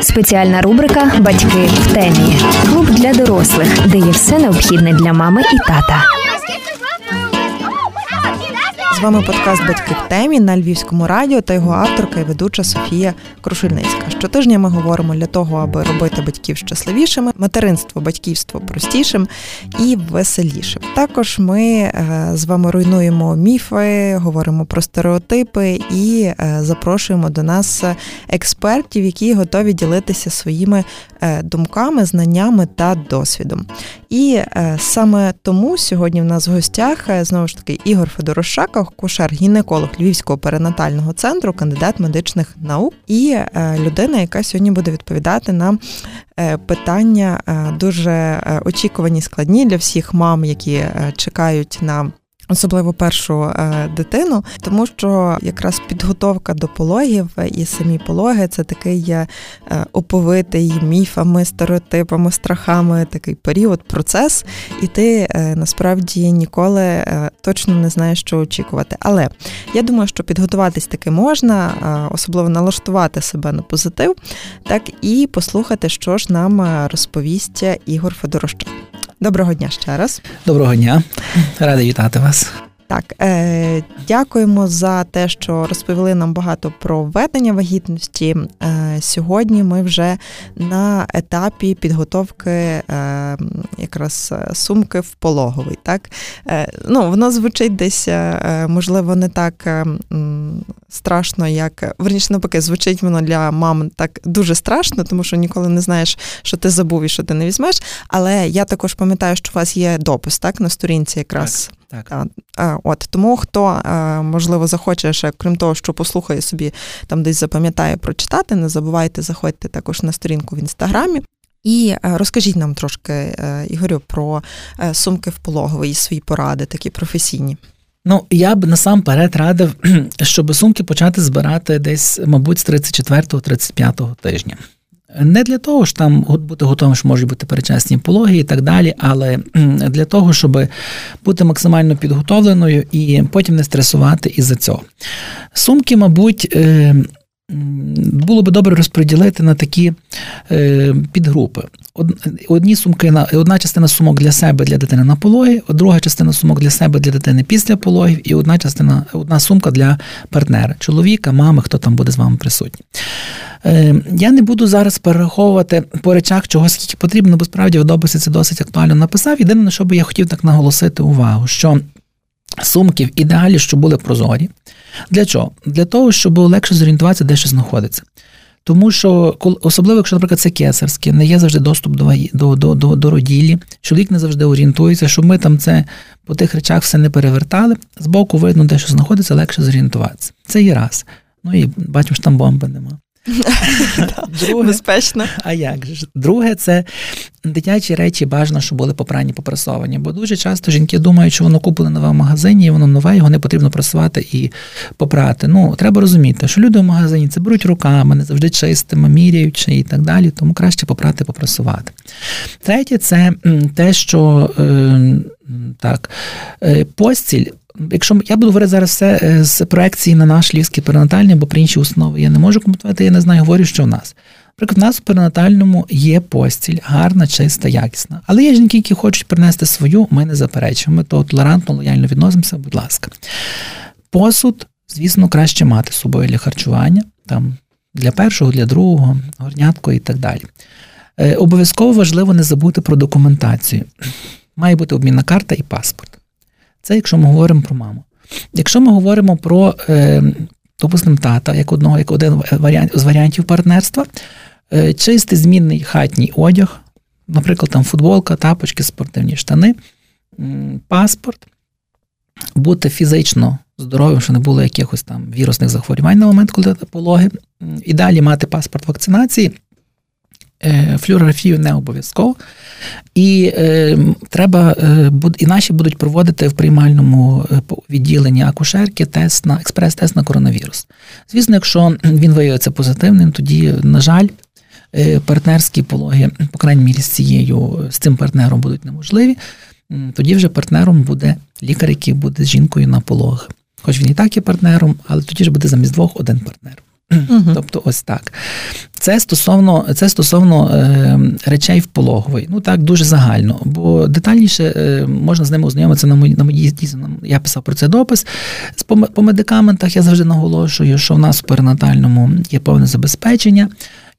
Спеціальна рубрика Батьки в темі. Клуб для дорослих, де є все необхідне для мами і тата. З вами подкаст Батьки в темі на Львівському радіо та його авторка і ведуча Софія Крушельницька. Щотижня ми говоримо для того, аби робити батьків щасливішими, материнство, батьківство простішим і веселішим. Також ми е, з вами руйнуємо міфи, говоримо про стереотипи і е, запрошуємо до нас експертів, які готові ділитися своїми е, думками, знаннями та досвідом. І саме тому сьогодні в нас в гостях знову ж таки Ігор Федорошака, кушер-гінеколог Львівського перинатального центру, кандидат медичних наук і е, людина, яка сьогодні буде відповідати на е, питання е, дуже очікувані складні для всіх мам, які чекають на Особливо першу е, дитину, тому що якраз підготовка до пологів і самі пологи це такий е, оповитий міфами, стереотипами, страхами такий період, процес, і ти е, насправді ніколи точно не знаєш, що очікувати. Але я думаю, що підготуватись таки можна, особливо налаштувати себе на позитив, так і послухати, що ж нам розповість Ігор Федорощак. Доброго дня ще раз. Доброго дня, радий вітати вас. Так, е, дякуємо за те, що розповіли нам багато про введення вагітності. Е, Сьогодні ми вже на етапі підготовки е, якраз сумки в пологовий. Так? Е, ну, Воно звучить десь, е, можливо, не так е, страшно, як верніше навпаки, звучить воно для мам так дуже страшно, тому що ніколи не знаєш, що ти забув і що ти не візьмеш. Але я також пам'ятаю, що у вас є допис так, на сторінці якраз. Так. Так. От Тому хто, можливо, захоче ще, крім того, що послухає собі, там десь запам'ятає прочитати, не забувайте, заходьте також на сторінку в інстаграмі. І розкажіть нам трошки, е, Ігорю, про е, сумки в пологовий і свої поради, такі професійні. Ну, я б насамперед радив, щоб сумки почати збирати десь, мабуть, з 34-35 тижня. Не для того, що там бути готовим, що можуть бути перечасні пологи і так далі, але для того, щоб бути максимально підготовленою і потім не стресувати із-за цього. Сумки, мабуть, е, було би добре розподілити на такі е, підгрупи. Одні сумки одна частина сумок для себе для дитини на пологі, друга частина сумок для себе для дитини після пологів, і одна частина, одна сумка для партнера, чоловіка, мами, хто там буде з вами присутній. Е, я не буду зараз перераховувати по речах, чого скільки потрібно, бо справді в це досить актуально написав. Єдине, на що би я хотів так наголосити увагу, що сумки в ідеалі, щоб були прозорі. Для чого? Для того, щоб було легше зорієнтуватися, де що знаходиться. Тому що, особливо, якщо, наприклад, це кесарське, не є завжди доступ до до, до, до, до роділі, чоловік не завжди орієнтується, щоб ми там це по тих речах все не перевертали. Збоку видно, де що знаходиться, легше зорієнтуватися. Це є раз. Ну і бачимо, що там бомби нема. Друге, Безпечно. А як же? Друге, це дитячі речі бажано, щоб були попрані, попрасовані. Бо дуже часто жінки думають, що воно купили нове в магазині, і воно нове, його не потрібно прасувати і попрати. Ну, треба розуміти, що люди в магазині це беруть руками, не завжди чистими, міряючи і так далі, тому краще попрати, попрасувати. Третє, це те, що е, так, е, постіль Якщо я буду говорити зараз все е, з проекції на наш львівський перинатальний, бо про інші основи я не можу коментувати, я не знаю, говорю, що в нас. Наприклад, в нас у перинатальному є постіль, гарна, чиста, якісна. Але є жінки, які хочуть принести свою, ми не заперечуємо. Ми то толерантно, лояльно відносимося, будь ласка. Посуд, звісно, краще мати з собою для харчування, там, для першого, для другого, горнятко і так далі. Е, Обов'язково важливо не забути про документацію. Має бути обмінна карта і паспорт. Це якщо ми говоримо про маму. Якщо ми говоримо про, е, допустимо, тата, як одного, як один варіант з варіантів партнерства, е, чистий змінний хатній одяг, наприклад, там футболка, тапочки, спортивні штани, паспорт, бути фізично здоровим, щоб не було якихось там вірусних захворювань на момент, коли пологи, і далі мати паспорт вакцинації. Е, флюорографію не обов'язково. І е, треба, е, і наші будуть проводити в приймальному е, відділенні акушерки тест на експрес-тест на коронавірус. Звісно, якщо він виявиться позитивним, тоді, на жаль, партнерські пологи, по крайній мірі, з цією, з цим партнером будуть неможливі. Тоді вже партнером буде лікар, який буде з жінкою на пологах. хоч він і так є партнером, але тоді ж буде замість двох один партнер. Uh-huh. Тобто, ось так. Це стосовно це стосовно е, речей в пологовий. Ну так, дуже загально. Бо детальніше е, можна з ними ознайомитися на моїй на моїй дійсно. Я писав про це допис. По, по медикаментах я завжди наголошую, що в нас в перинатальному є повне забезпечення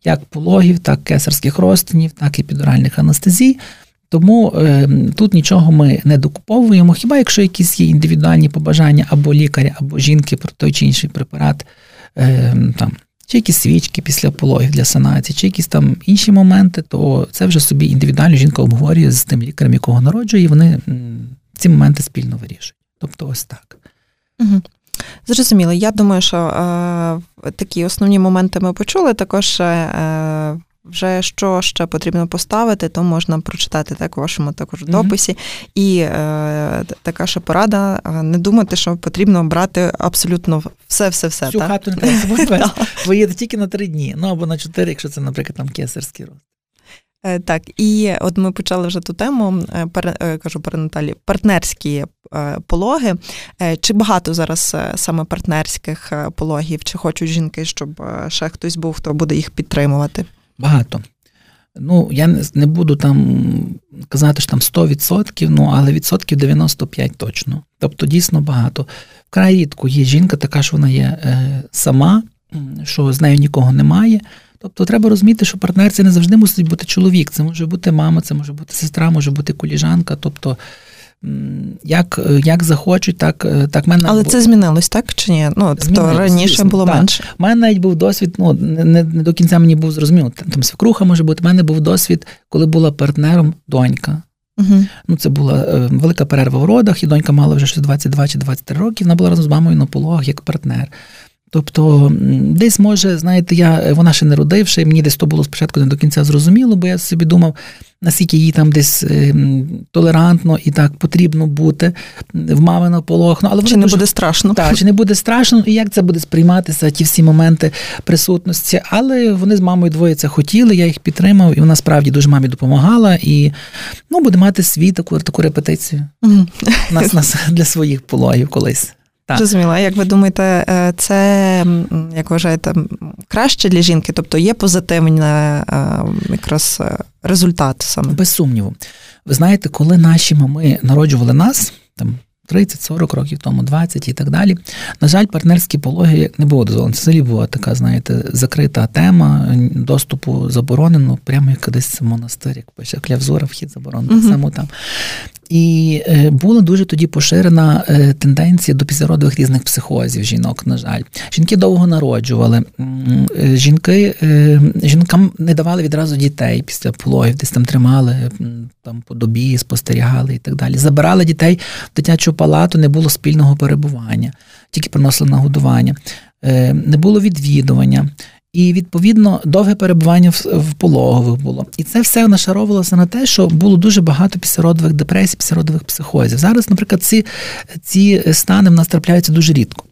як пологів, так кесарських розтинів, так і підоральних анестезій. Тому е, тут нічого ми не докуповуємо. Хіба якщо якісь є індивідуальні побажання або лікаря, або жінки про той чи інший препарат, е, там, чи якісь свічки після пологів для санації, чи якісь там інші моменти, то це вже собі індивідуально жінка обговорює з тим лікарем, якого народжує, і вони ці моменти спільно вирішують. Тобто, ось так. Угу. Зрозуміло. Я думаю, що е, такі основні моменти ми почули. Також е, вже що ще потрібно поставити, то можна прочитати так у вашому також дописі. Mm-hmm. І е, така ще порада: не думати, що потрібно брати абсолютно все-все-все. Всю так? хату не виїде тільки на три дні, ну або на чотири, якщо це, наприклад, там кесарський рост. Е, так, і от ми почали вже ту тему, е, пер, е, кажу перинаталі, партнерські пологи. Чи багато зараз саме партнерських пологів, чи хочуть жінки, щоб ще хтось був, хто буде їх підтримувати? Багато. Ну, я не буду там казати, що там 100%, ну, але відсотків 95 точно. Тобто дійсно багато. Вкрай рідко є жінка, така що вона є е, сама, що з нею нікого немає. Тобто треба розуміти, що партнер це не завжди мусить бути чоловік. Це може бути мама, це може бути сестра, може бути коліжанка. Тобто як як захочуть, так так мене але це змінилось, так чи ні? Ну тобто раніше звісно, було так. менше. У мене навіть був досвід. Ну не, не до кінця мені був зрозуміло. Там свекруха може бути. У мене був досвід, коли була партнером донька. Угу. Ну, Це була е, велика перерва в родах, і донька мала вже щось 22 чи 23 роки. Вона була разом з мамою на пологах як партнер. Тобто, десь може, знаєте, я вона ще не родивши, мені десь то було спочатку не до кінця зрозуміло, бо я собі думав, наскільки їй там десь е, толерантно і так потрібно бути в мами на полох. Ну, але чи не дуже, буде страшно? Так, чи не буде страшно, і як це буде сприйматися, ті всі моменти присутності. Але вони з мамою двоє це хотіли, я їх підтримав, і вона справді дуже мамі допомагала. І ну, буде мати свій таку таку репетицію mm нас, нас для своїх пологів колись. Так. Зрозуміло. Як ви думаєте, е, це як вважаєте краще для жінки? Тобто є позитивний е, якраз е, результат саме? Без сумніву. Ви знаєте, коли наші мами народжували нас там 30-40 років тому, 20 і так далі. На жаль, партнерські пологи не було дозволено. Це взагалі була така, знаєте, закрита тема доступу заборонено, прямо як десь монастир, як пише клявзура, вхід заборонений, uh-huh. саме там. І е, була дуже тоді поширена е, тенденція до післяродових різних психозів жінок, на жаль. Жінки довго народжували, е, жінки жінкам не давали відразу дітей після пологів, десь там тримали там по добі, спостерігали і так далі. Забирали дітей в дитячу палату, не було спільного перебування, тільки приносили нагодування, не було відвідування. І відповідно довге перебування в, пологових було. І це все нашаровувалося на те, що було дуже багато пісяродових депресій, пісяродових психозів. Зараз, наприклад, ці ці стани в нас трапляються дуже рідко.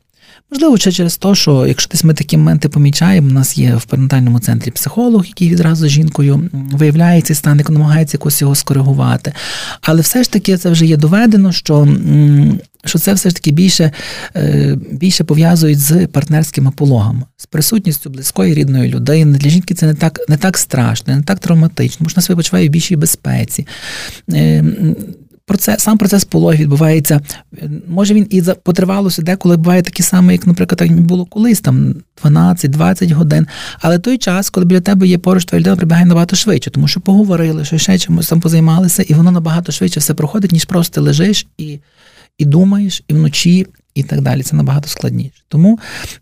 Можливо, ще через те, що якщо десь ми такі моменти помічаємо, у нас є в перинатальному центрі психолог, який відразу з жінкою виявляє цей стан, і намагається якось його скоригувати. Але все ж таки це вже є доведено, що що це все ж таки більше е, більше пов'язують з партнерськими пологами, з присутністю близької рідної людини. Для жінки це не так не так страшно, не так травматично, тому що вона себе почуває в більшій безпеці. Процес, сам процес пологів відбувається. Може він і потривалося деколи буває такі саме, як, наприклад, як було колись, там 12-20 годин. Але той час, коли біля тебе є поруч, твоя людина прибігає набагато швидше, тому що поговорили, що ще чимось там позаймалися, і воно набагато швидше все проходить, ніж просто лежиш і і думаєш, і вночі, і так далі. Це набагато складніше. Тому,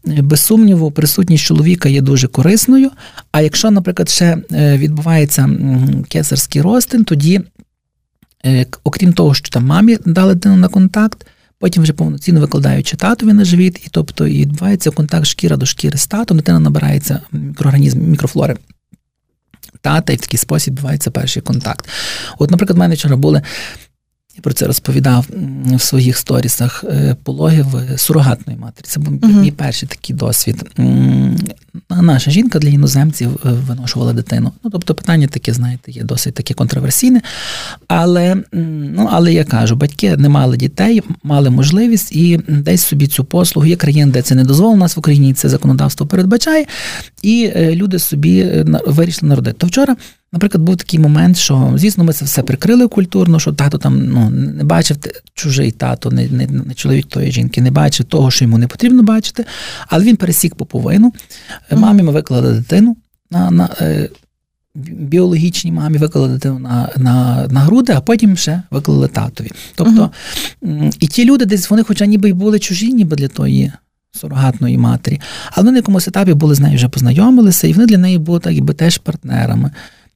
е, без сумніву, присутність чоловіка є дуже корисною. А якщо, наприклад, ще е, відбувається кесарський розтин, тоді, окрім того, що там мамі дали дитину на контакт. Потім вже повноцінно викладаючи татові на живіт, і тобто і відбувається контакт шкіра до шкіри з татом, дитина набирається мікроорганізм, мікрофлори тата, і в такий спосіб відбувається перший контакт. От, наприклад, в мене вчора були Я про це розповідав в своїх сторісах е, пологів сурогатної матері. Це був uh-huh. мій перший такий досвід. Наша жінка для іноземців е, виношувала дитину. Ну, тобто, питання таке, знаєте, є досить таке контроверсійне. Але ну, але я кажу, батьки не мали дітей, мали можливість і десь собі цю послугу. Є країни, де це не дозволено нас в Україні, це законодавство передбачає, і е, люди собі вирішили народити. То вчора Наприклад, був такий момент, що, звісно, ми це все прикрили культурно, що тато там ну, не бачив чужий тато, не, не, не чоловік тої жінки, не бачив того, що йому не потрібно бачити, але він пересік поповину. Мамі ми виклали дитину на на е, біологічній мамі, виклали дитину на на, на груди, а потім ще виклали татові. Тобто, uh і ті люди десь вони, хоча ніби й були чужі, ніби для тої. Сурогатної матері, але вони на якомусь етапі були з нею вже познайомилися, і вони для неї були так, якби теж партнерами.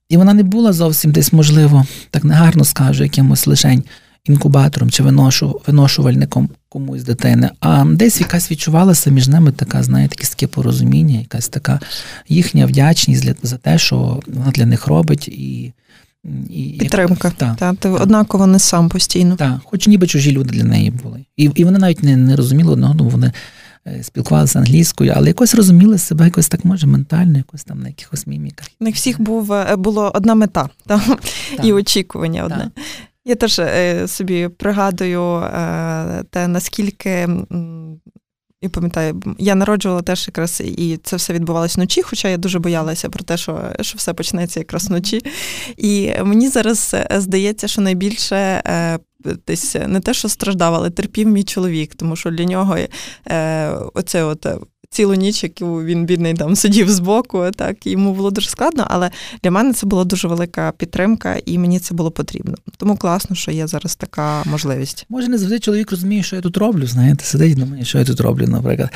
І вона не була зовсім десь, можливо, так негарно скажу, якимось лишень інкубатором чи виношу, виношувальником комусь дитини, а десь якась відчувалася між ними така, знаєте, якесь таке порозуміння, якась така їхня вдячність для, за те, що вона для них робить. і і Підтримка. Так, та, ти однаково не сам постійно. Так, хоч ніби чужі люди для неї були. І і вони навіть не не розуміли одного, ну, вони спілкувалися англійською, але якось розуміли себе якось так може ментально, якось там на якихось міміках. У них всіх був е, було одна мета там, і очікування одне. Так. Я теж е, собі пригадую те, наскільки і пам'ятаю, я народжувала теж якраз і це все відбувалося вночі, хоча я дуже боялася про те, що що все почнеться якраз вночі. І мені зараз здається, що найбільше десь не те, що страждав, але терпів мій чоловік, тому що для нього е, оце от цілу ніч, яку він бідний там сидів збоку, так йому було дуже складно, але для мене це була дуже велика підтримка, і мені це було потрібно. Тому класно, що є зараз така можливість. Може, не завжди чоловік розуміє, що я тут роблю, знаєте, сидить і думає, що я тут роблю, наприклад.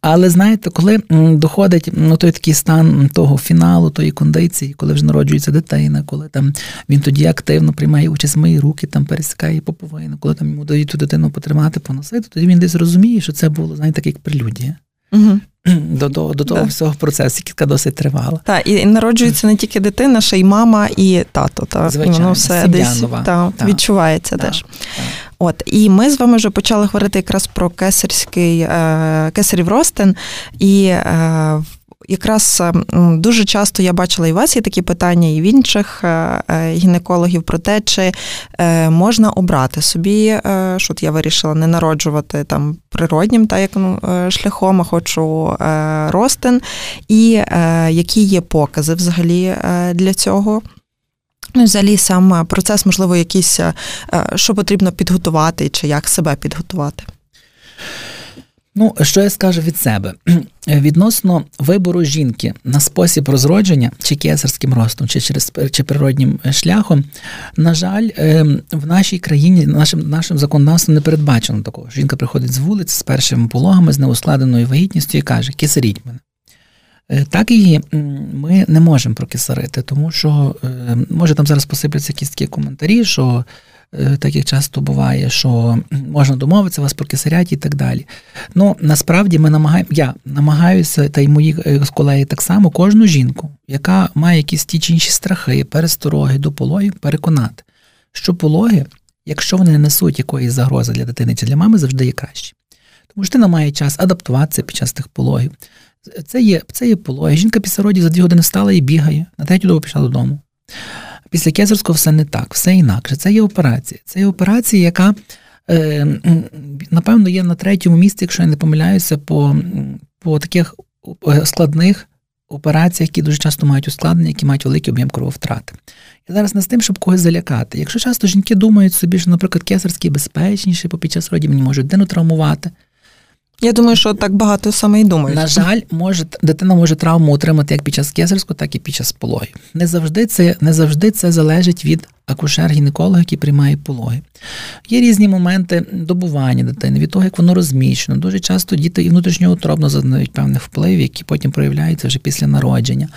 Але знаєте, коли доходить ну, той такий стан того фіналу, тої кондиції, коли вже народжується дитина, коли там він тоді активно приймає участь в мої руки, там пересікає поповину, коли там йому дають ту дитину потримати, поносити, тоді він десь розуміє, що це було, знаєте, так як прелюдія. Угу. До до, до того да. всього процесу, яка досить тривала. Так, і народжується не тільки дитина, ще й мама і тато. Та Звичайно, і воно все десь. Та, та, відчувається та, теж. От, І ми з вами вже почали говорити якраз про кесарський е, кесарів ростин. І е, якраз е, дуже часто я бачила і у вас є такі питання, і в інших е, е, гінекологів про те, чи можна обрати собі, що я вирішила не народжувати там природнім та як ну, шляхом, а хочу ростин, і які є покази взагалі для цього. Ну, взагалі, сам процес, можливо, якийсь, що потрібно підготувати, чи як себе підготувати. Ну, що я скажу від себе? Відносно вибору жінки на спосіб розродження, чи кесарським ростом, чи через чи природнім шляхом, на жаль, ем, в нашій країні нашим нашим законодавством не передбачено такого. Жінка приходить з вулиці з першими пологами, з неускладеною вагітністю і каже: Кисаріть мене. Е, так її ми не можемо прокисарити, тому що ем, може там зараз посипляться якісь такі коментарі, що Е, так як часто буває, що можна домовитися, вас прокисарять і так далі. Ну, насправді ми намагаємо, я намагаюся, та й мої е, колеги так само, кожну жінку, яка має якісь ті чи інші страхи, перестороги до пологів, переконати, що пологи, якщо вони не несуть якоїсь загрози для дитини чи для мами, завжди є кращі. Тому що дитина має час адаптуватися під час тих пологів. Це є це є пологи. Жінка після родів за дві години встала і бігає, на третю добу пішла додому. Після кесарського все не так, все інакше. Це є операція. Це є операція, яка, е, напевно, є на третьому місці, якщо я не помиляюся, по, по таких е, складних операціях, які дуже часто мають ускладнення, які мають великий об'єм крововтрати. Я зараз не з тим, щоб когось залякати. Якщо часто жінки думають собі, що, наприклад, кесарський безпечніший, бо під час родів мені можуть дитину травмувати. Я думаю, що так багато саме і думають. На жаль, може дитина може травму отримати як під час кесарського, так і під час пологів. Не завжди це не завжди це залежить від акушер-гінеколога, який приймає пологи. Є різні моменти добування дитини, від того, як воно розміщено. Дуже часто діти і внутрішньоутробно зазнають певних впливів, які потім проявляються вже після народження.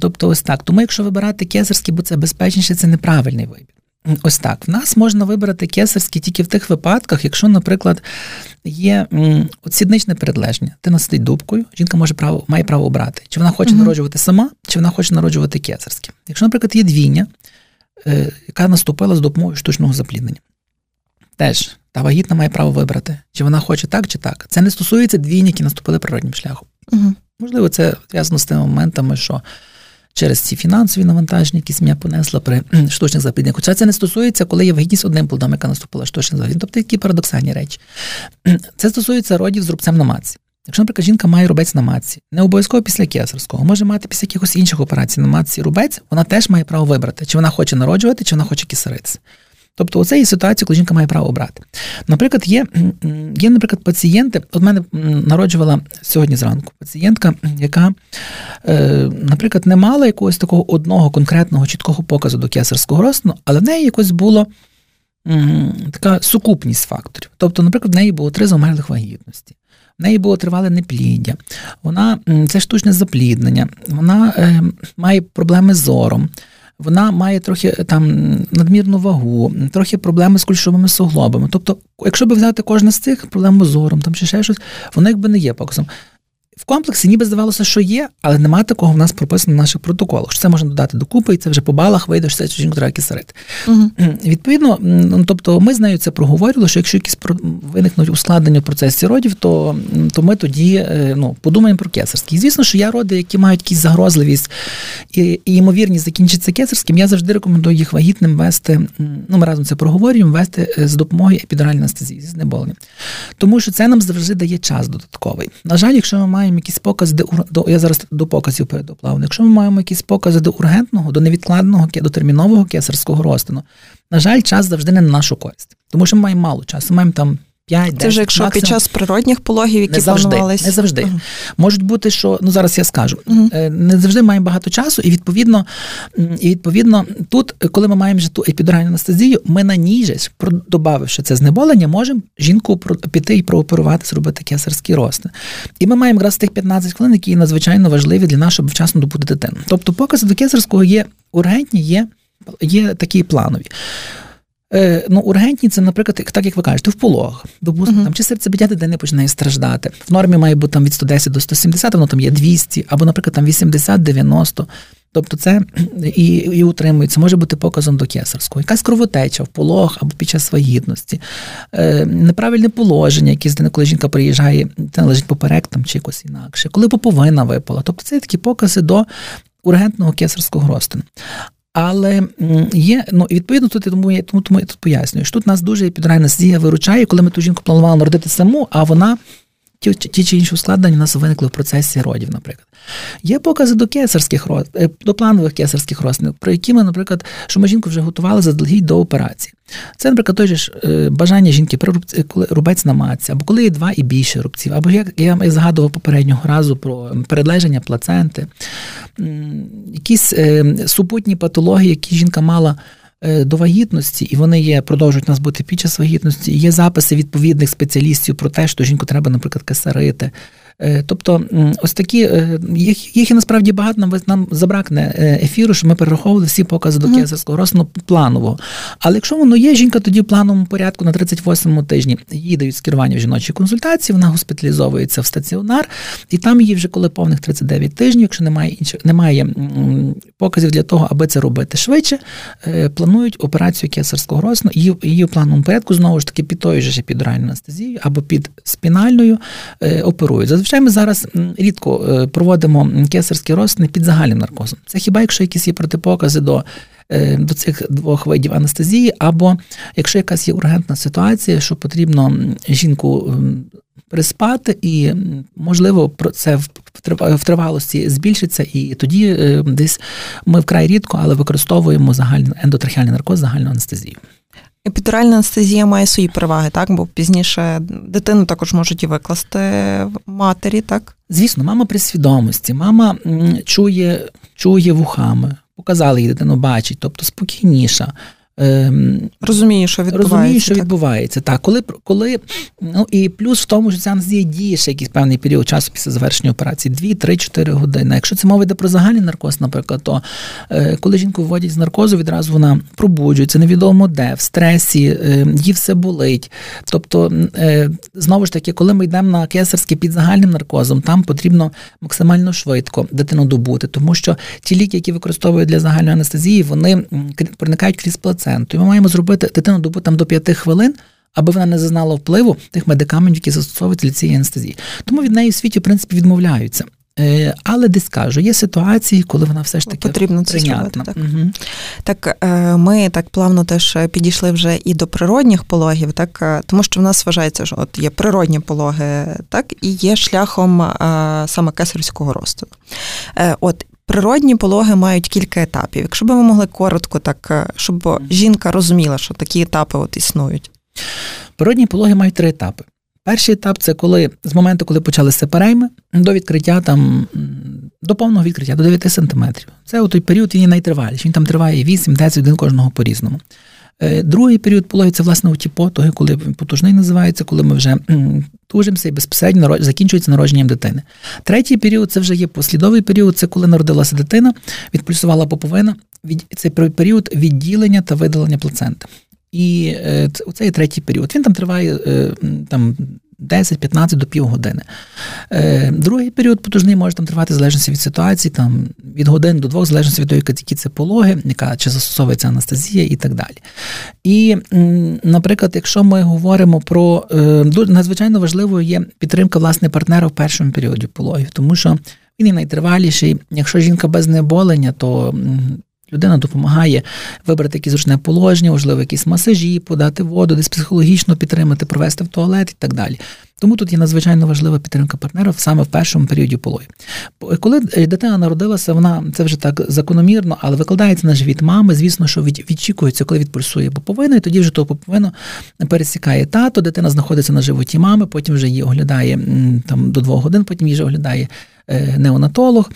Тобто, ось так. Тому, якщо вибирати кесарський, бо це безпечніше, це неправильний вибір. Ось так. В нас можна вибрати кесарський тільки в тих випадках, якщо, наприклад, є от сідничне передлеження. Ти сидить дубкою, жінка може право, має право обрати, чи вона хоче mm народжувати сама, чи вона хоче народжувати кесарське. Якщо, наприклад, є двійня, е, яка наступила з допомогою штучного запліднення. теж та вагітна має право вибрати, чи вона хоче так, чи так. Це не стосується двійні, які наступили природнім шляхом. Угу. Можливо, це зв'язано з тими моментами, що через ці фінансові навантаження, які сім'я понесла при штучних запліднях. Хоча це не стосується, коли є вагітність одним плодом, яка наступила штучним запліднень. Тобто такі парадоксальні речі. Це стосується родів з рубцем на маці. Якщо, наприклад, жінка має рубець на матці, не обов'язково після кесарського, може мати після якихось інших операцій на матці рубець, вона теж має право вибрати, чи вона хоче народжувати, чи вона хоче кисаритися. Тобто, оце є ситуація, коли жінка має право обрати. Наприклад, є, є, наприклад, пацієнти, от мене народжувала сьогодні зранку пацієнтка, яка, е, наприклад, не мала якогось такого одного конкретного чіткого показу до кесарського розтину, але в неї якось було така сукупність факторів. Тобто, наприклад, в неї було три завмерлих вагітності. В неї було тривале непліддя, вона це штучне запліднення, вона е, має проблеми з зором, вона має трохи там надмірну вагу, трохи проблеми з кульшовими суглобами. Тобто, якщо би взяти кожне з цих проблем з зором, там чи ще щось, воно якби не є показом. В комплексі ніби здавалося, що є, але немає такого в нас прописано в наших протоколах. Що це можна додати докупи, і це вже по балах вийде, що це жінку треба кисарити. Угу. Відповідно, ну тобто ми з нею це проговорили, що якщо якісь виникнуть ускладнення в процесі родів, то то ми тоді е, ну, подумаємо про кесарський. І звісно, що я роди, які мають якісь загрозливість і, і ймовірність закінчитися кесарським, я завжди рекомендую їх вагітним вести. Ну, ми разом це проговорюємо, вести е, з допомогою епідуральної анестезії, зі знеболенням. Тому що це нам завжди дає час додатковий. На жаль, якщо ми маємо маємо якісь покази до, до я зараз до показів перейду. Якщо ми маємо якісь покази до ургентного, до невідкладного, до термінового кесарського розтину, на жаль, час завжди не на нашу користь, тому що ми маємо мало часу. Маємо там 5, Це вже якщо максимум. під час природних пологів, які не завжди, планувалися? Не завжди. Uh-huh. Можуть бути, що ну зараз я скажу, uh-huh. не завжди маємо багато часу, і відповідно, і відповідно, тут, коли ми маємо вже ту епідуральну анестезію, ми на ній же, додавши це знеболення, можемо жінку піти і прооперувати, зробити кесарський розтин. І ми маємо якраз тих 15 хвилин, які надзвичайно важливі для нас, щоб вчасно добути дитину. Тобто, покази до кесарського є ургентні, є, є такі планові. Е, ну, Ургентні це, наприклад, так як ви кажете, в пологах. Допустимо, uh-huh. там чи серцебиття дитини починає страждати. В нормі має бути там від 110 до 170, воно там є 200, або, наприклад, там 80-90. Тобто це і і утримується, може бути показом до кесарського. Якась кровотеча в пологах або під час вагітності, е, неправильне положення, якесь коли жінка приїжджає, це лежить поперек там чи якось інакше, коли поповина випала. Тобто це такі покази до ургентного кесарського розтину. Але є, ну і відповідно тут я думаю, тому, тому я тут пояснюю, що тут нас дуже епідуральна сія виручає, коли ми ту жінку планували народити саму, а вона ті, ті чи інші ускладнення у нас виникли в процесі родів, наприклад. Є покази до кесарських роз, е, до планових кесарських розтинів, про які ми, наприклад, що ми жінку вже готували заздалегідь до операції. Це, наприклад, той же ж е, бажання жінки при рубці, коли рубець на матці, або коли є два і більше рубців, або як я згадував попереднього разу про передлеження плаценти, якісь е, супутні патології, які жінка мала. До вагітності, і вони є, продовжують нас бути під час вагітності. Є записи відповідних спеціалістів про те, що жінку треба, наприклад, кесарити, Е, тобто, ось такі е, їх їх і насправді багато нам нам забракне е, ефіру, що ми перераховували всі покази до кесарського розтину планового. Але якщо воно є, жінка тоді в плановому порядку на 38-му тижні їй дають скерування в жіночій консультації, вона госпіталізовується в стаціонар, і там її вже коли повних 39 тижнів, якщо немає інших, немає показів для того, аби це робити швидше, планують операцію кесарського розтину, її, її в плановому порядку знову ж таки під тою ж епідуральною анестезією або під спінальною оперують. Зазвичай ми зараз рідко е, проводимо кесарські розтини під загальним наркозом. Це хіба якщо якісь є протипокази до е, до цих двох видів анестезії, або якщо якась є ургентна ситуація, що потрібно жінку приспати, і, можливо, це в тривалості збільшиться, і тоді е, десь ми вкрай рідко, але використовуємо загальний ендотрахеальний наркоз, загальну анестезію. Епідуральна анестезія має свої переваги, так? Бо пізніше дитину також можуть і викласти матері, так? Звісно, мама при свідомості, мама чує, чує вухами, показали їй дитину, бачить, тобто спокійніша. Ем, розуміє, що відбувається. Розуміє, що так. відбувається. Так, коли коли ну і плюс в тому, що ця анестезія діє ще якийсь певний період часу після завершення операції 2-3-4 години. Якщо це мова йде про загальний наркоз, наприклад, то е, коли жінку вводять з наркозу, відразу вона пробуджується, невідомо де, в стресі, е, їй все болить. Тобто, е, знову ж таки, коли ми йдемо на кесарське під загальним наркозом, там потрібно максимально швидко дитину добути, тому що ті ліки, які використовують для загальної анестезії, вони проникають крізь плаценту. І ми маємо зробити дитину добу там до 5 хвилин, аби вона не зазнала впливу тих медикаментів, які застосовуються для цієї анестезії. Тому від неї в світі, в принципі, відмовляються. Е, але десь кажу, є ситуації, коли вона все ж таки потрібно це прийнятна. так. Угу. Так е, ми так плавно теж підійшли вже і до природних пологів, так е, тому що в нас вважається, що от є природні пологи, так і є шляхом саме кесарського розтину. От Природні пологи мають кілька етапів. Якщо б ви могли коротко, так щоб жінка розуміла, що такі етапи от існують. Природні пологи мають три етапи. Перший етап це коли з моменту, коли почали сепарейми, до відкриття там до повного відкриття, до 9 сантиметрів. Це у той період він найтриваліший. Він там триває 8-10 годин кожного по-різному. Е, другий період пологи це власне у ті потуги, коли потужний називається, коли ми вже тужимося і безпосередньо закінчується народженням дитини. Третій період це вже є послідовий період, це коли народилася дитина, відпульсувала поповина. Це період відділення та видалення плаценти. І е, це є третій період. Він там триває е, там 10-15 до півгодини. Е, другий період потужний може там тривати в залежності від ситуації, там від годин до двох, в залежності від того, які це пологи, яка чи застосовується анестезія і так далі. І, наприклад, якщо ми говоримо про надзвичайно важливою є підтримка власне партнера в першому періоді пологів, тому що він і найтриваліший. Якщо жінка без знеболення, то Людина допомагає вибрати якесь зручне положення, можливо, якісь масажі, подати воду, десь психологічно підтримати, провести в туалет і так далі. Тому тут є надзвичайно важлива підтримка партнера саме в першому періоді пологів. Коли дитина народилася, вона це вже так закономірно, але викладається на живіт мами. Звісно, що відчікується, коли відпульсує поповина, і тоді вже того поповину пересікає тато, дитина знаходиться на животі мами, потім вже її оглядає там до двох годин, потім її вже оглядає е, неонатолог.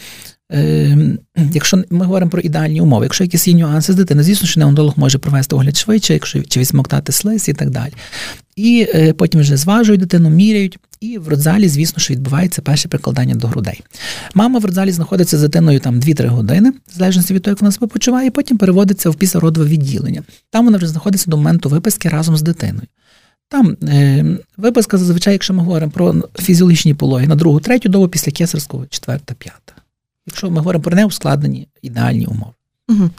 Ем, якщо ми говоримо про ідеальні умови, якщо якісь є нюанси з дитини, звісно, що неонтолог може провести огляд швидше, якщо чи відсмоктати слиз і так далі. І е, потім вже зважують дитину, міряють, і в родзалі, звісно, що відбувається перше прикладання до грудей. Мама в родзалі знаходиться з дитиною там 2-3 години, в залежності від того, як вона себе почуває, і потім переводиться в післяродове відділення. Там вона вже знаходиться до моменту виписки разом з дитиною. Там е, виписка зазвичай, якщо ми говоримо про фізіологічні пологи на другу, третю добу після кесарського, четверта, п'ята якщо ми говоримо про неускладнені ідеальні умови. Угу.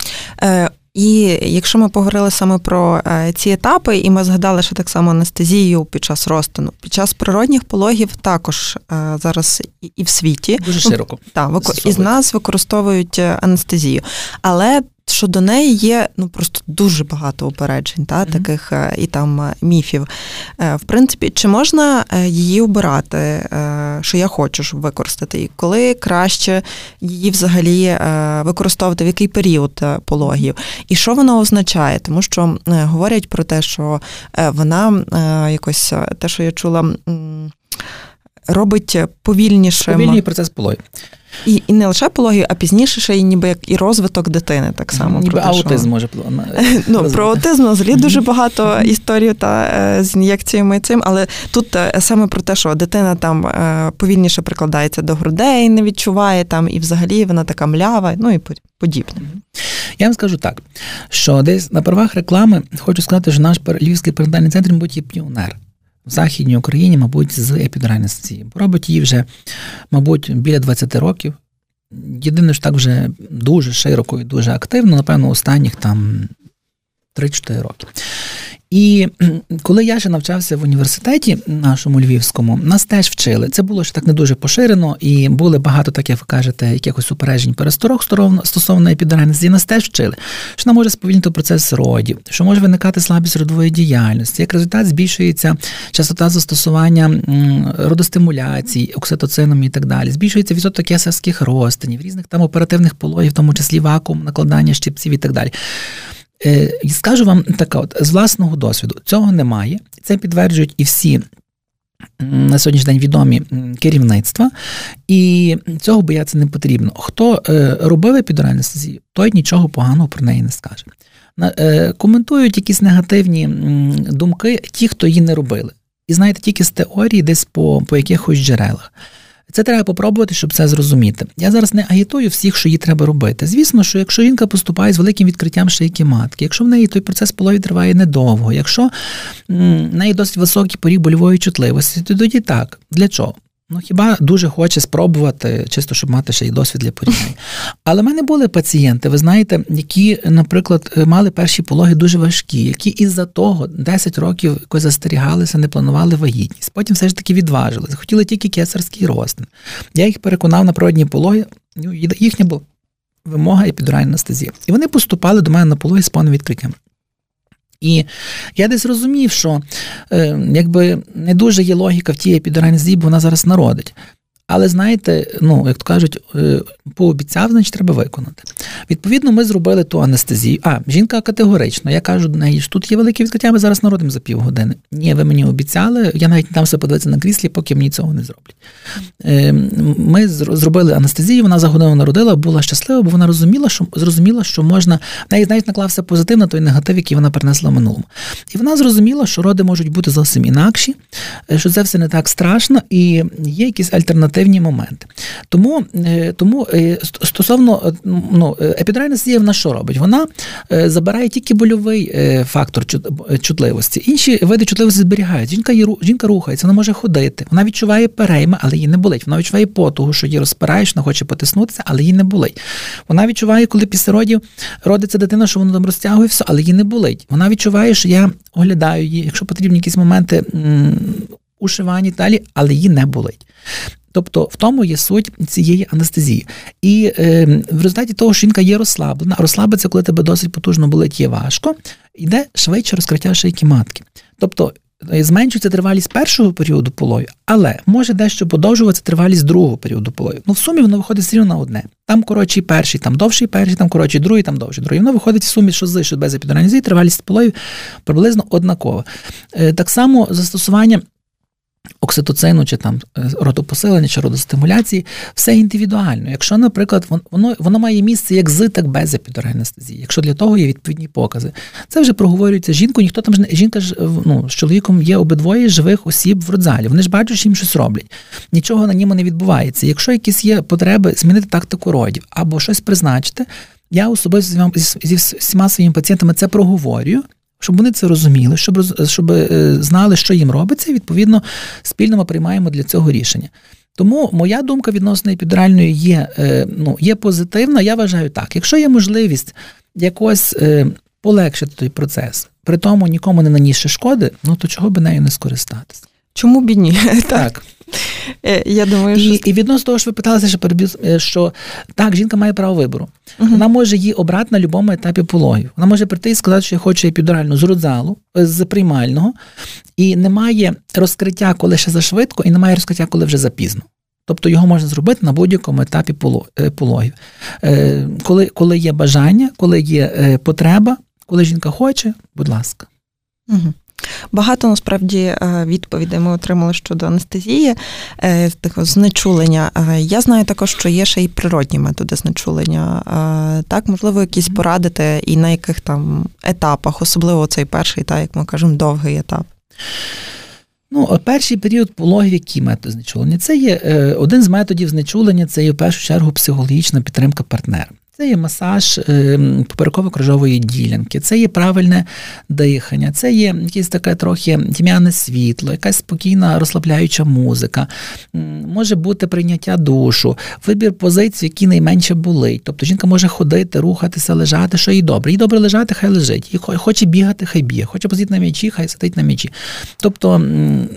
Е, І якщо ми поговорили саме про е, ці етапи, і ми згадали, що так само анестезію під час розтину, під час природних пологів також е, зараз і в світі дуже широко так, із нас використовують е, анестезію, але що до неї є ну просто дуже багато упереджень, та, mm-hmm. таких е, і там е, міфів. Е, в принципі, чи можна її обирати, що я хочу, щоб використати її? Коли краще її взагалі використовувати, в який період пологів? І що вона означає? Тому що говорять про те, що вона якось те, що я чула, робить повільніше. Повільний процес пологів. І і не лише пологію, а пізніше ще й ніби як і розвиток дитини так само. Ніби про те, аутизм що... може Ну, Про аутизм взагалі дуже багато історій та е, з ін'єкціями цим, але тут е, саме про те, що дитина там е, повільніше прикладається до грудей, не відчуває там, і взагалі вона така млява, ну і подібне. Я вам скажу так, що десь на правах реклами хочу сказати, що наш Львівський перинатальний центр, мабуть, є піонер в Західній Україні, мабуть, з епідуральної. Робить її вже, мабуть, біля 20 років. Єдине, що так вже дуже широко і дуже активно, напевно, останніх там 3-4 роки. І коли я ще навчався в університеті нашому львівському, нас теж вчили. Це було ще так не дуже поширено, і були багато, так як ви кажете, якихось упереджень пересторог стосовно епідеренезії. Нас теж вчили, що вона може сповільнити процес родів, що може виникати слабість родової діяльності. Як результат збільшується частота застосування родостимуляцій, окситоцином і так далі. Збільшується відсоток кесарських розтинів, різних там оперативних пологів, в тому числі вакуум, накладання щипців і так далі. Е, скажу вам так, от з власного досвіду цього немає. Це підтверджують і всі. На сьогоднішній день відомі керівництва, і цього боятися не потрібно. Хто е, робив епідуральну анестезію, той нічого поганого про неї не скаже. Е, коментують якісь негативні думки ті, хто її не робили. І знаєте, тільки з теорії, десь по, по якихось джерелах. Це треба попробувати, щоб це зрозуміти. Я зараз не агітую всіх, що її треба робити. Звісно, що якщо жінка поступає з великим відкриттям шийки матки, якщо в неї той процес полові триває недовго, якщо в неї досить високий поріг больової чутливості, то тоді так. Для чого? Ну, хіба дуже хоче спробувати, чисто щоб мати ще й досвід для порівняння. Але в мене були пацієнти, ви знаєте, які, наприклад, мали перші пологи дуже важкі, які із-за того 10 років якось застерігалися, не планували вагітність. Потім все ж таки відважилися, хотіли тільки кесарський розтин. Я їх переконав на природні пологи, ну, їхня була вимога епідуральна анестезія. І вони поступали до мене на пологи з повним відкриттям. І я десь розумів, що е, якби не дуже є логіка в тій епідуральній бо вона зараз народить. Але знаєте, ну як то кажуть, е, пообіцяв, значить треба виконати. Відповідно, ми зробили ту анестезію. А, жінка категорично. Я кажу до неї, що тут є велике відкриття, ми зараз народимо за півгодини. Ні, ви мені обіцяли, я навіть не дам все подивитися на кріслі, поки мені цього не зроблять. Е, ми зробили анестезію, вона за годину народила, була щаслива, бо вона розуміла, що зрозуміла, що можна. Неї навіть наклався позитив на той негатив, який вона перенесла в минулому. І вона зрозуміла, що роди можуть бути зовсім інакші, е, що це все не так страшно, і є якісь альтернативні моменти. Тому тому стосовно ну, епідуральна анестезія вона що робить? Вона е, забирає тільки больовий е, фактор е, чутливості. Інші види чутливості зберігають. Жінка жінка рухається, вона може ходити, вона відчуває перейми, але їй не болить. Вона відчуває потугу, що її розпираєш, вона хоче потиснутися, але їй не болить. Вона відчуває, коли після родів родиться дитина, що воно там розтягує все, але їй не болить. Вона відчуває, що я оглядаю її, якщо потрібні якісь моменти ушивання далі, але їй не болить. Тобто в тому є суть цієї анестезії. І е, в результаті того, що жінка є розслаблена, а розслабиться, коли тебе досить потужно болить, є важко, йде швидше розкриття шийки матки. Тобто е, зменшується тривалість першого періоду полою, але може дещо подовжуватися тривалість другого періоду полою. Ну, в сумі воно виходить все на одне. Там коротший перший, там довший перший, там коротший другий, там довший другий. Воно виходить в сумі, що з що без епідуралізії, тривалість полою приблизно однакова. Е, так само застосування окситоцину, чи там е, родопосилення, чи родостимуляції, все індивідуально. Якщо, наприклад, воно воно має місце як з, так без епідуральної якщо для того є відповідні покази, це вже проговорюється жінку, ніхто там ж жінка ж ну, з чоловіком є обидвоє живих осіб в родзалі. Вони ж бачать, що їм щось роблять. Нічого на ньому не відбувається. Якщо якісь є потреби змінити тактику родів або щось призначити, я особисто зі всіма своїми пацієнтами це проговорюю щоб вони це розуміли, щоб щоб е, знали, що їм робиться, і відповідно спільно ми приймаємо для цього рішення. Тому моя думка відносно епідуральної є е, ну, є позитивна. Я вважаю так. Якщо є можливість якось е, полегшити той процес, при тому нікому не нанісши шкоди, ну то чого би нею не скористатися? Чому б і ні? Так. Я думаю, що... І і відносно того, що ви питалися, що е, що так, жінка має право вибору. uh Вона може її обрати на будь-якому етапі пологів. Вона може прийти і сказати, що я хочу епідуральну з родзалу, е, з приймального, і немає розкриття, коли ще зашвидко, і немає розкриття, коли вже запізно. Тобто його можна зробити на будь-якому етапі пологів. Коли коли є бажання, коли є потреба, коли жінка хоче, будь ласка. Угу. Багато насправді е, відповідей ми отримали щодо анестезії, е, такого знечулення. Е, я знаю також, що є ще й природні методи знечулення. Так, можливо, якісь порадити і на яких там етапах, особливо цей перший, так як ми кажемо, довгий етап. Ну, перший період пологів, які методи знечулення? Це є один з методів знечулення, це є в першу чергу психологічна підтримка партнера. Це є масаж ем, попереково-крижової ділянки, це є правильне дихання, це є якесь таке трохи тьмяне світло, якась спокійна розслабляюча музика, може бути прийняття душу, вибір позицій, які найменше болить. Тобто жінка може ходити, рухатися, лежати, що їй добре. Їй добре лежати, хай лежить. Їй хоче бігати, хай бігає, хоче посидіти на м'ячі, хай сидить на м'ячі. Тобто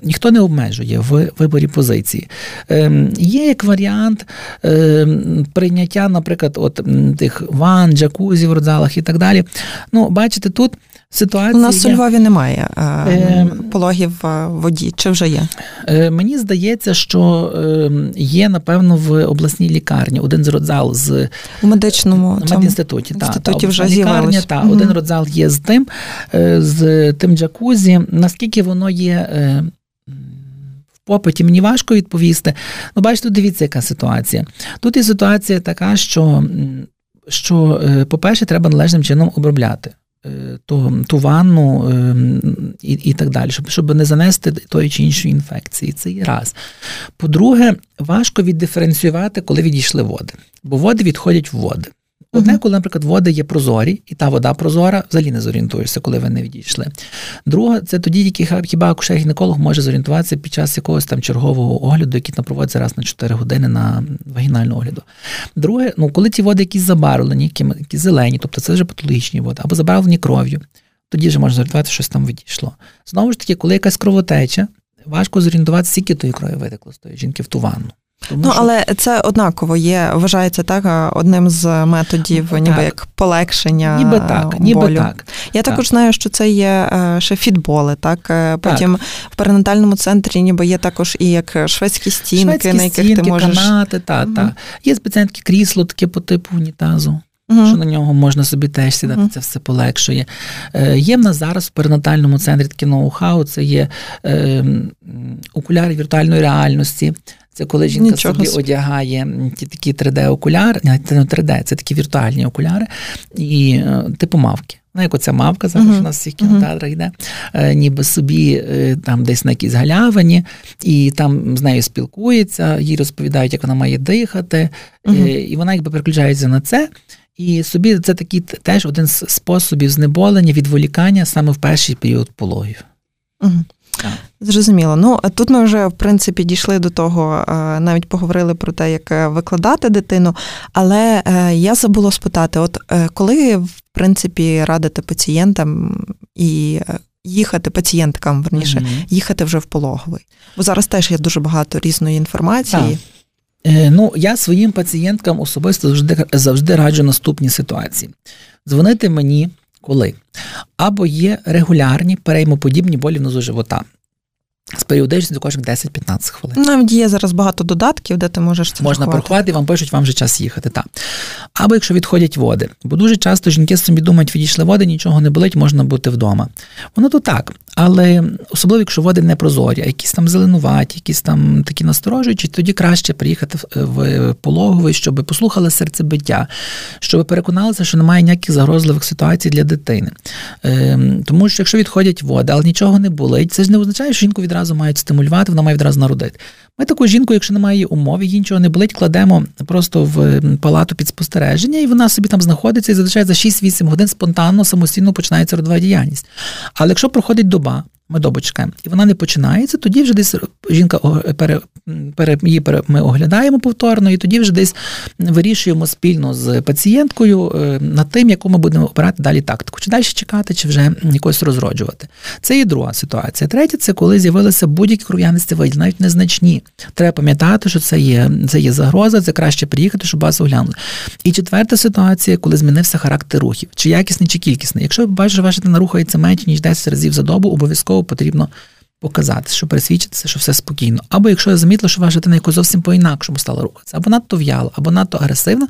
ніхто не обмежує в виборі позиції. Ем, є як варіант ем, прийняття, наприклад, от тих ван, джакузі в родзалах і так далі. Ну, бачите, тут ситуація. У нас у Львові немає е, е, пологів в воді. Чи вже є? Е, мені здається, що е, є, напевно, в обласній лікарні один з родзал з у медичному медінституті. Інституті та, вже лікарня, та, угу. один родзал є з тим, е, з тим джакузі. Наскільки воно є. Е, попиті мені важко відповісти. Ну, бачите, дивіться, яка ситуація. Тут є ситуація така, що що, е, по-перше, треба належним чином обробляти е, ту ту ванну е, і і так далі, щоб щоб не занести тої чи іншої інфекції. Це є раз. По-друге, важко віддиференціювати, коли відійшли води, бо води відходять в води. Одне, коли, наприклад, води є прозорі, і та вода прозора, взагалі не зорієнтуєшся, коли ви не відійшли. Друге, це тоді, тільки хіба акушер-гінеколог може зорієнтуватися під час якогось там чергового огляду, який там проводиться раз на 4 години на вагінальну огляду. Друге, ну коли ті води якісь забарвлені, які, які зелені, тобто це вже патологічні води, або забарвлені кров'ю, тоді вже можна зорієнтувати, що щось там відійшло. Знову ж таки, коли якась кровотеча, важко зорієнтуватися, скільки тої крові витекло з тої жінки в ту ванну. Тому ну, що... але це однаково є, вважається так одним з методів, ну, ніби так. як полегшення. Ніби так, болю. так. Я так. також знаю, що це є е, ще фітболи, так? Е, потім так. в перинатальному центрі ніби є також і як шведські стінки, шведські на яких стінки, ти можеш. канати, та, угу. та. Є спеціальне крісло таке по типу унітазу. Uh-huh. Що на нього можна собі теж сідати, uh-huh. це все полегшує. Е, Є в нас зараз в перинатальному центрі таке ноу-хау, це є е, окуляри віртуальної реальності. Це коли жінка Нічого собі одягає ті такі 3D-окуляри, це не 3D, це такі віртуальні окуляри, і е, типу мавки. Ну, як оця мавка зараз uh-huh. у нас всіх кінотеатрах йде, е, ніби собі е, там десь на якійсь галявині, і там з нею спілкується, їй розповідають, як вона має дихати, uh-huh. і вона якби переключається на це. І собі це такий теж один з способів знеболення, відволікання саме в перший період пологів. Угу. Зрозуміло. Ну тут ми вже в принципі дійшли до того, е, навіть поговорили про те, як е, викладати дитину. Але е, я забула спитати: от коли в принципі радити пацієнтам і їхати пацієнткам, верніше, mm їхати вже в пологовий? Бо зараз теж є дуже багато різної інформації. Так. Ну, я своїм пацієнткам особисто завжди завжди раджу наступні ситуації: дзвонити мені коли або є регулярні переймоподібні болі внизу живота. З періодичністю кожних 10-15 хвилин. Навіть є зараз багато додатків, де ти можеш це можна порахувати, вам пишуть, вам вже час їхати. Так. Або якщо відходять води. Бо дуже часто жінки собі думають, відійшли води, нічого не болить, можна бути вдома. Воно то так. Але особливо, якщо води не прозорі, а якісь там зеленуваті, якісь там такі насторожуючі, тоді краще приїхати в пологовий, щоб послухали серцебиття, щоб переконалися, що немає ніяких загрозливих ситуацій для дитини. Ем, тому що якщо відходять води, але нічого не болить, це ж не означає, що жінку відразу мають стимулювати, вона має відразу народити. Ми таку жінку, якщо немає її умов, їй нічого не болить, кладемо просто в палату під спостереження, і вона собі там знаходиться і зазвичай за 6-8 годин спонтанно самостійно починається родова діяльність. Але якщо проходить доба, ми чекаємо, і вона не починається, тоді вже десь жінка пере, пере, її пере, ми оглядаємо повторно, і тоді вже десь вирішуємо спільно з пацієнткою е, над тим, яку ми будемо обирати далі тактику, чи далі чекати, чи вже якось розроджувати. Це є друга ситуація. Третя це коли з'явилися будь-які кров'янисті виділи, навіть незначні. Треба пам'ятати, що це є це є загроза, це краще приїхати, щоб вас оглянули. І четверта ситуація, коли змінився характер рухів, чи якісний, чи кількісний. Якщо ви бачите, ваша дитина рухається менше, ніж 10 разів за добу, обов'язково обов'язково потрібно показати, щоб пересвідчитися, що все спокійно. Або якщо я замітила, що ваша дитина якось зовсім по-інакшому стала рухатися, або надто в'яла, або надто агресивна,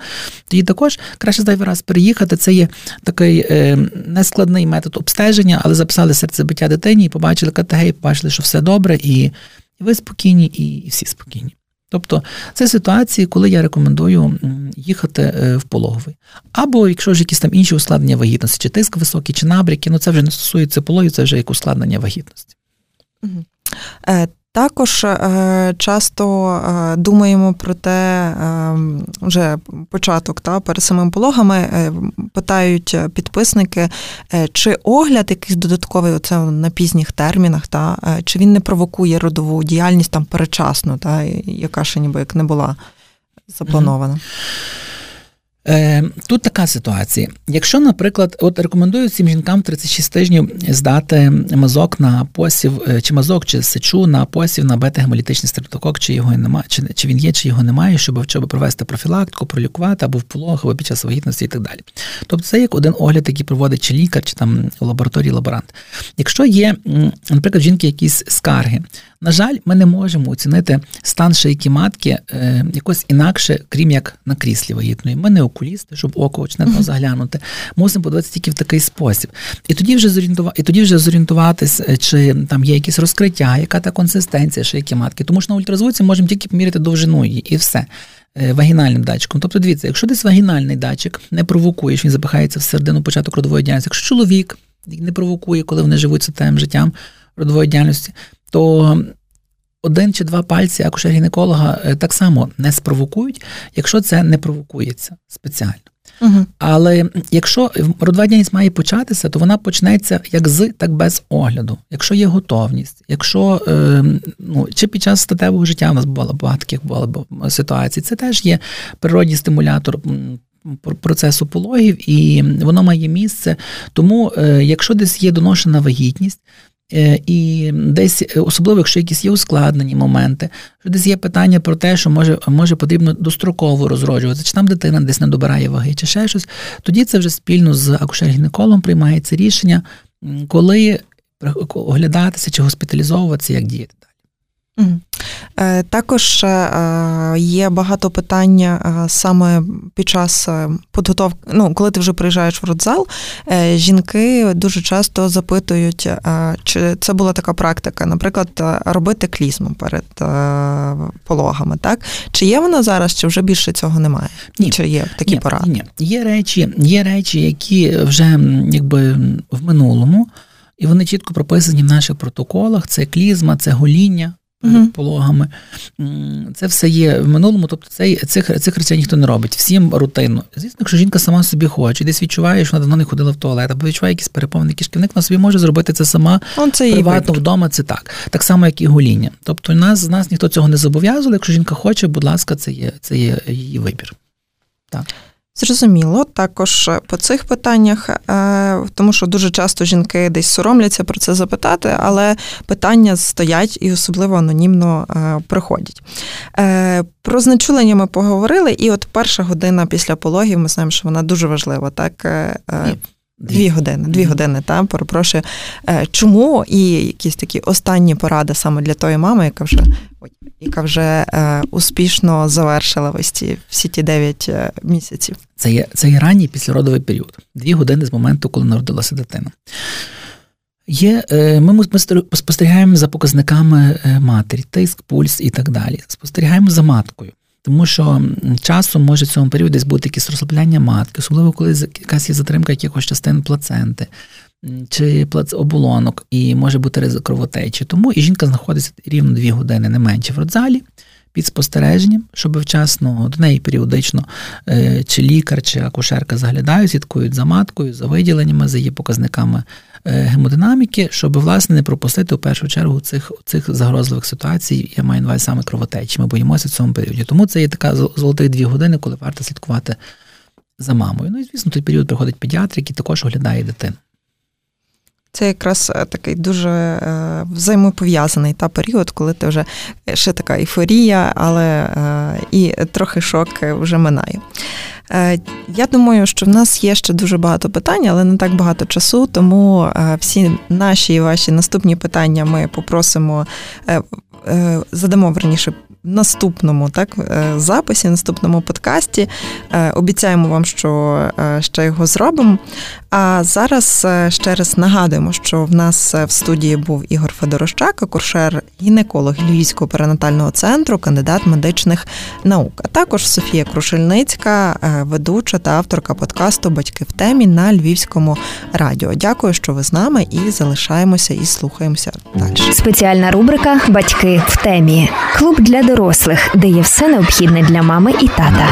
тоді також краще зайвий раз переїхати. Це є такий е, нескладний метод обстеження, але записали серцебиття дитині і побачили КТГ, побачили, що все добре, і, і ви спокійні, і, і всі спокійні. Тобто це ситуації, коли я рекомендую їхати е, в пологовий. Або якщо ж якісь там інші ускладнення вагітності, чи тиск високий, чи набряки, ну це вже не стосується пологів, це вже як ускладнення вагітності. Також е, часто е, думаємо про те, е, вже початок та перед самим пологами питають підписники, чи огляд якийсь додатковий, оце на пізніх термінах, та чи він не провокує родову діяльність там перечасно, та яка ще ніби як не була запланована. Mm-hmm. Е, тут така ситуація. Якщо, наприклад, от рекомендую цим жінкам 36 тижнів здати мазок на посів, е, чи мазок, чи сечу на посів на бета-гемолітичний стрептокок, чи його немає, чи, чи він є, чи його немає, щоб щоб провести профілактику, пролікувати або в полог, або під час вагітності і так далі. Тобто це як один огляд, який проводить чи лікар, чи там в лабораторії лаборант. Якщо є, наприклад, жінки якісь скарги, на жаль, ми не можемо оцінити стан шийки матки е, якось інакше, крім як на кріслі вагітної. Ми не окулісти, щоб око очнетно заглянути. Мусимо подивитися тільки в такий спосіб. І тоді вже зорієнтувати, і тоді вже зорієнтуватись, е, чи там є якісь розкриття, яка та консистенція шийки матки. Тому що на ультразвуці можемо тільки поміряти довжину її і все. Е, вагінальним датчиком. Тобто, дивіться, якщо десь вагінальний датчик не провокує, що він запихається в середину початок родової діяльності, якщо чоловік не провокує, коли вони живуть цим життям родової діяльності, то один чи два пальці акушер-гінеколога е, так само не спровокують, якщо це не провокується спеціально. Угу. Але якщо родведяність має початися, то вона почнеться як з, так без огляду. Якщо є готовність, якщо е, ну, чи під час статевого життя у нас було багато таких було ситуацій, це теж є природній стимулятор. Процесу пологів, і воно має місце. Тому, е, якщо десь є доношена вагітність, і десь, е, особливо, якщо якісь є ускладнені моменти, що десь є питання про те, що може може потрібно достроково розроджуватися, чи там дитина десь не добирає ваги, чи ще щось, тоді це вже спільно з акушер-гінекологом приймається рішення, коли оглядатися чи госпіталізовуватися, як діяти. Е, також е, є багато питання е, саме під час підготовки, ну, коли ти вже приїжджаєш в родзал, жінки дуже часто запитують, чи це була така практика, наприклад, робити клізму перед пологами. так? Чи є вона зараз, чи вже більше цього немає? Ні. Чи є такі ні, поради? Ні, є речі, є речі, які вже якби в минулому. І вони чітко прописані в наших протоколах: це клізма, це гоління, угу. пологами. Це все є в минулому, тобто цей, цих цих речей ніхто не робить. Всім рутинно. Звісно, якщо жінка сама собі хоче, десь відчуває, що вона давно не ходила в туалет, або відчуває якісь переповнені кишківник, вона собі може зробити це сама Он це приватно вдома. Це так. Так само, як і гоління. Тобто нас нас ніхто цього не зобов'язував. Якщо жінка хоче, будь ласка, це є, це є її вибір. Так. Зрозуміло, також по цих питаннях, е, тому що дуже часто жінки десь соромляться про це запитати, але питання стоять і особливо анонімно е, приходять. Е, про знечулення ми поговорили, і от перша година після пологів ми знаємо, що вона дуже важлива. так? Дві години, дві години, та перепрошую. Чому і якісь такі останні поради саме для тої мами, яка вже яка вже е, успішно завершила ось ці всі ті 9 е, місяців. Це є це є ранній післяродовий період, дві години з моменту, коли народилася дитина. Є, е, Ми спостерігаємо за показниками е, матері, тиск, пульс і так далі. Спостерігаємо за маткою. Тому що часом може в цьому періоді бути якісь розслабляння матки, особливо коли якась є затримка якихось частин плаценти чи оболонок, і може бути ризик кровотечі. Тому і жінка знаходиться рівно 2 години не менше в родзалі під спостереженням, щоб вчасно до неї періодично е, чи лікар, чи акушерка заглядають, слідкують за маткою, за виділеннями, за її показниками гемодинаміки, щоб власне не пропустити у першу чергу цих цих загрозливих ситуацій. Я маю на увазі саме кровотечі. Ми боїмося в цьому періоді. Тому це є така золотих дві години, коли варто слідкувати за мамою. Ну і звісно, той період приходить педіатр, який також оглядає дитину. Це якраз е, такий дуже е, взаємопов'язаний та період, коли ти вже е, ще така ейфорія, але і трохи шок вже минає. Я думаю, що в нас є ще дуже багато питань, але не так багато часу, тому всі наші і ваші наступні питання ми попросимо задамо верніше наступному так, е, записі, наступному подкасті. Е, обіцяємо вам, що е, ще його зробимо. А зараз ще раз нагадуємо, що в нас в студії був Ігор Федорощак, акушер гінеколог Львівського перинатального центру, кандидат медичних наук, а також Софія Крушельницька, ведуча та авторка подкасту Батьки в темі на Львівському радіо. Дякую, що ви з нами і залишаємося і слухаємося далі. Спеціальна рубрика Батьки дітки в темі. Клуб для дорослих, де є все необхідне для мами і тата.